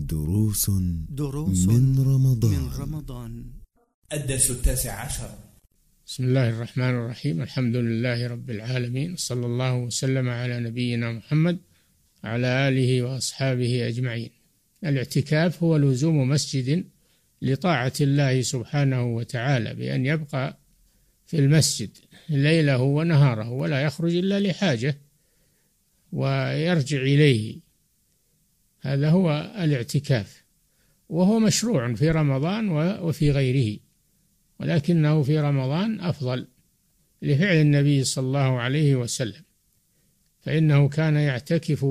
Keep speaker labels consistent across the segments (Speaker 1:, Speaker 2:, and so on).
Speaker 1: دروس
Speaker 2: دروس
Speaker 1: من رمضان.
Speaker 2: من رمضان.
Speaker 3: الدرس التاسع عشر.
Speaker 4: بسم الله الرحمن الرحيم. الحمد لله رب العالمين. صلى الله وسلم على نبينا محمد على آله وأصحابه أجمعين. الاعتكاف هو لزوم مسجد لطاعة الله سبحانه وتعالى بأن يبقى في المسجد ليله ونهاره ولا يخرج إلا لحاجة ويرجع إليه. هذا هو الاعتكاف وهو مشروع في رمضان وفي غيره ولكنه في رمضان أفضل لفعل النبي صلى الله عليه وسلم فإنه كان يعتكف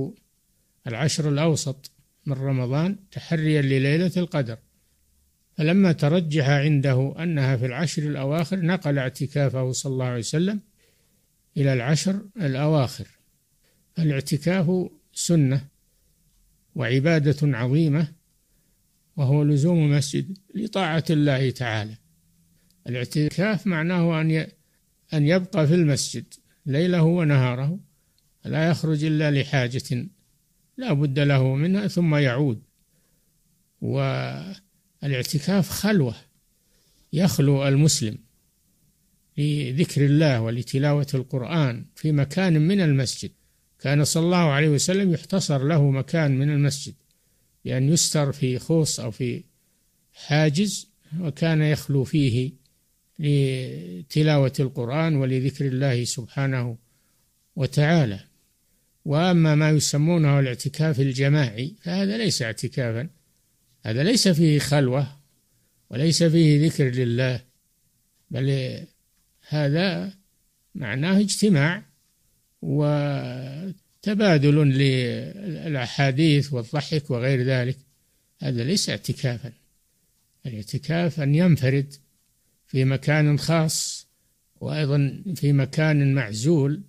Speaker 4: العشر الأوسط من رمضان تحريا لليلة القدر. فلما ترجح عنده أنها في العشر الأواخر نقل اعتكافه صلى الله عليه وسلم إلى العشر الأواخر. فالاعتكاف سنة وعبادة عظيمة وهو لزوم مسجد لطاعة الله تعالى. الاعتكاف معناه أن أن يبقى في المسجد ليله ونهاره لا يخرج إلا لحاجة لا بد له منها ثم يعود. والاعتكاف خلوة يخلو المسلم لذكر الله ولتلاوة القرآن في مكان من المسجد. كان صلى الله عليه وسلم يحتصر له مكان من المسجد بأن يستر في خوص أو في حاجز وكان يخلو فيه لتلاوة القرآن ولذكر الله سبحانه وتعالى. وأما ما يسمونه الاعتكاف الجماعي فهذا ليس اعتكافا هذا ليس فيه خلوة وليس فيه ذكر لله بل هذا معناه اجتماع. وتبادل للأحاديث والضحك وغير ذلك هذا ليس اعتكافا. الاعتكاف أن ينفرد في مكان خاص وأيضا في مكان معزول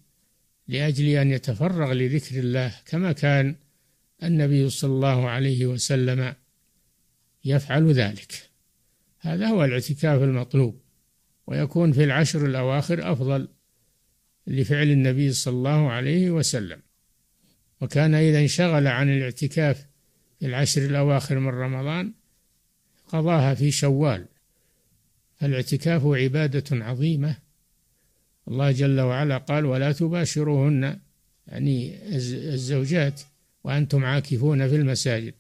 Speaker 4: لأجل أن يتفرغ لذكر الله كما كان النبي صلى الله عليه وسلم يفعل ذلك. هذا هو الاعتكاف المطلوب ويكون في العشر الأواخر أفضل. لفعل النبي صلى الله عليه وسلم. وكان إذا انشغل عن الاعتكاف في العشر الأواخر من رمضان قضاها في شوال. فالاعتكاف عبادة عظيمة. الله جل وعلا قال ولا تباشروهن يعني الزوجات وأنتم عاكفون في المساجد.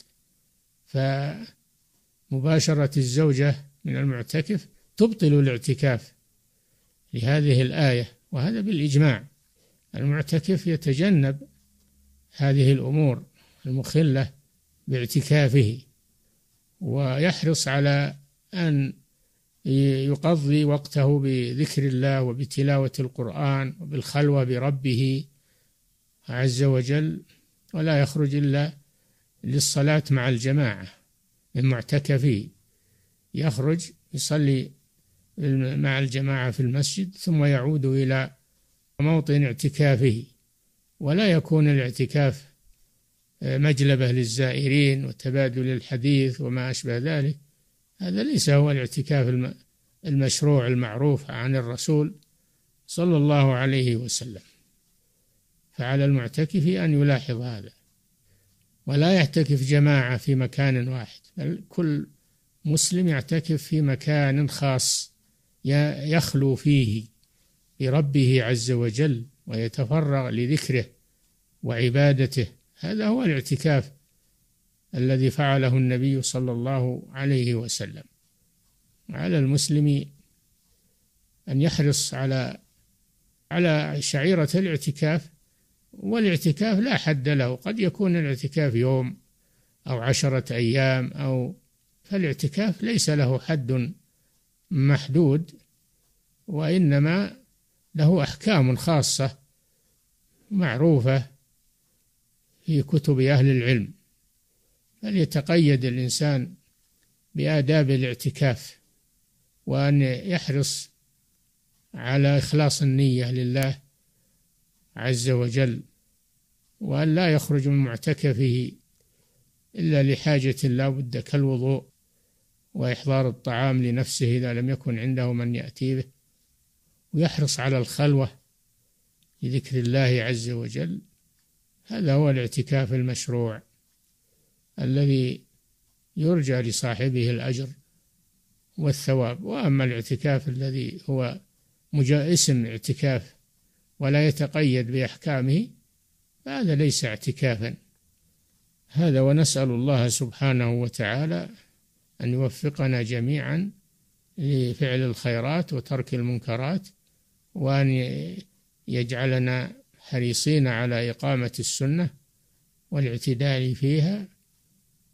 Speaker 4: فمباشرة الزوجة من المعتكف تبطل الاعتكاف لهذه الآية. وهذا بالإجماع. المعتكف يتجنب هذه الأمور المخلة باعتكافه ويحرص على أن يقضي وقته بذكر الله وبتلاوة القرآن وبالخلوة بربه عز وجل ولا يخرج إلا للصلاة مع الجماعة من معتكفه. يخرج يصلي مع الجماعة في المسجد ثم يعود إلى موطن اعتكافه. ولا يكون الاعتكاف مجلبة للزائرين وتبادل الحديث وما أشبه ذلك. هذا ليس هو الاعتكاف المشروع المعروف عن الرسول صلى الله عليه وسلم. فعلى المعتكف أن يلاحظ هذا. ولا يعتكف جماعة في مكان واحد بل كل مسلم يعتكف في مكان خاص. يخلو فيه بربه عز وجل ويتفرغ لذكره وعبادته. هذا هو الاعتكاف الذي فعله النبي صلى الله عليه وسلم. على المسلم أن يحرص على على شعيرة الاعتكاف والاعتكاف لا حد له. قد يكون الاعتكاف يوم أو عشرة أيام أو فالاعتكاف ليس له حد محدود وإنما له أحكام خاصة معروفة في كتب أهل العلم. فليتقيد الإنسان بآداب الاعتكاف وأن يحرص على إخلاص النية لله عز وجل وأن لا يخرج من معتكفه إلا لحاجة لا بد كالوضوء. وإحضار الطعام لنفسه إذا لم يكن عنده من يأتي به ويحرص على الخلوة لذكر الله عز وجل. هذا هو الاعتكاف المشروع الذي يرجى لصاحبه الأجر والثواب. وأما الاعتكاف الذي هو اسم اعتكاف ولا يتقيد بأحكامه فهذا ليس اعتكافا. هذا ونسأل الله سبحانه وتعالى أن يوفقنا جميعا لفعل الخيرات وترك المنكرات وأن يجعلنا حريصين على إقامة السنة والاعتدال فيها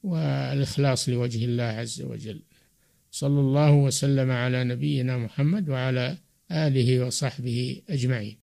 Speaker 4: والإخلاص لوجه الله عز وجل. صلى الله وسلم على نبينا محمد وعلى آله وصحبه أجمعين.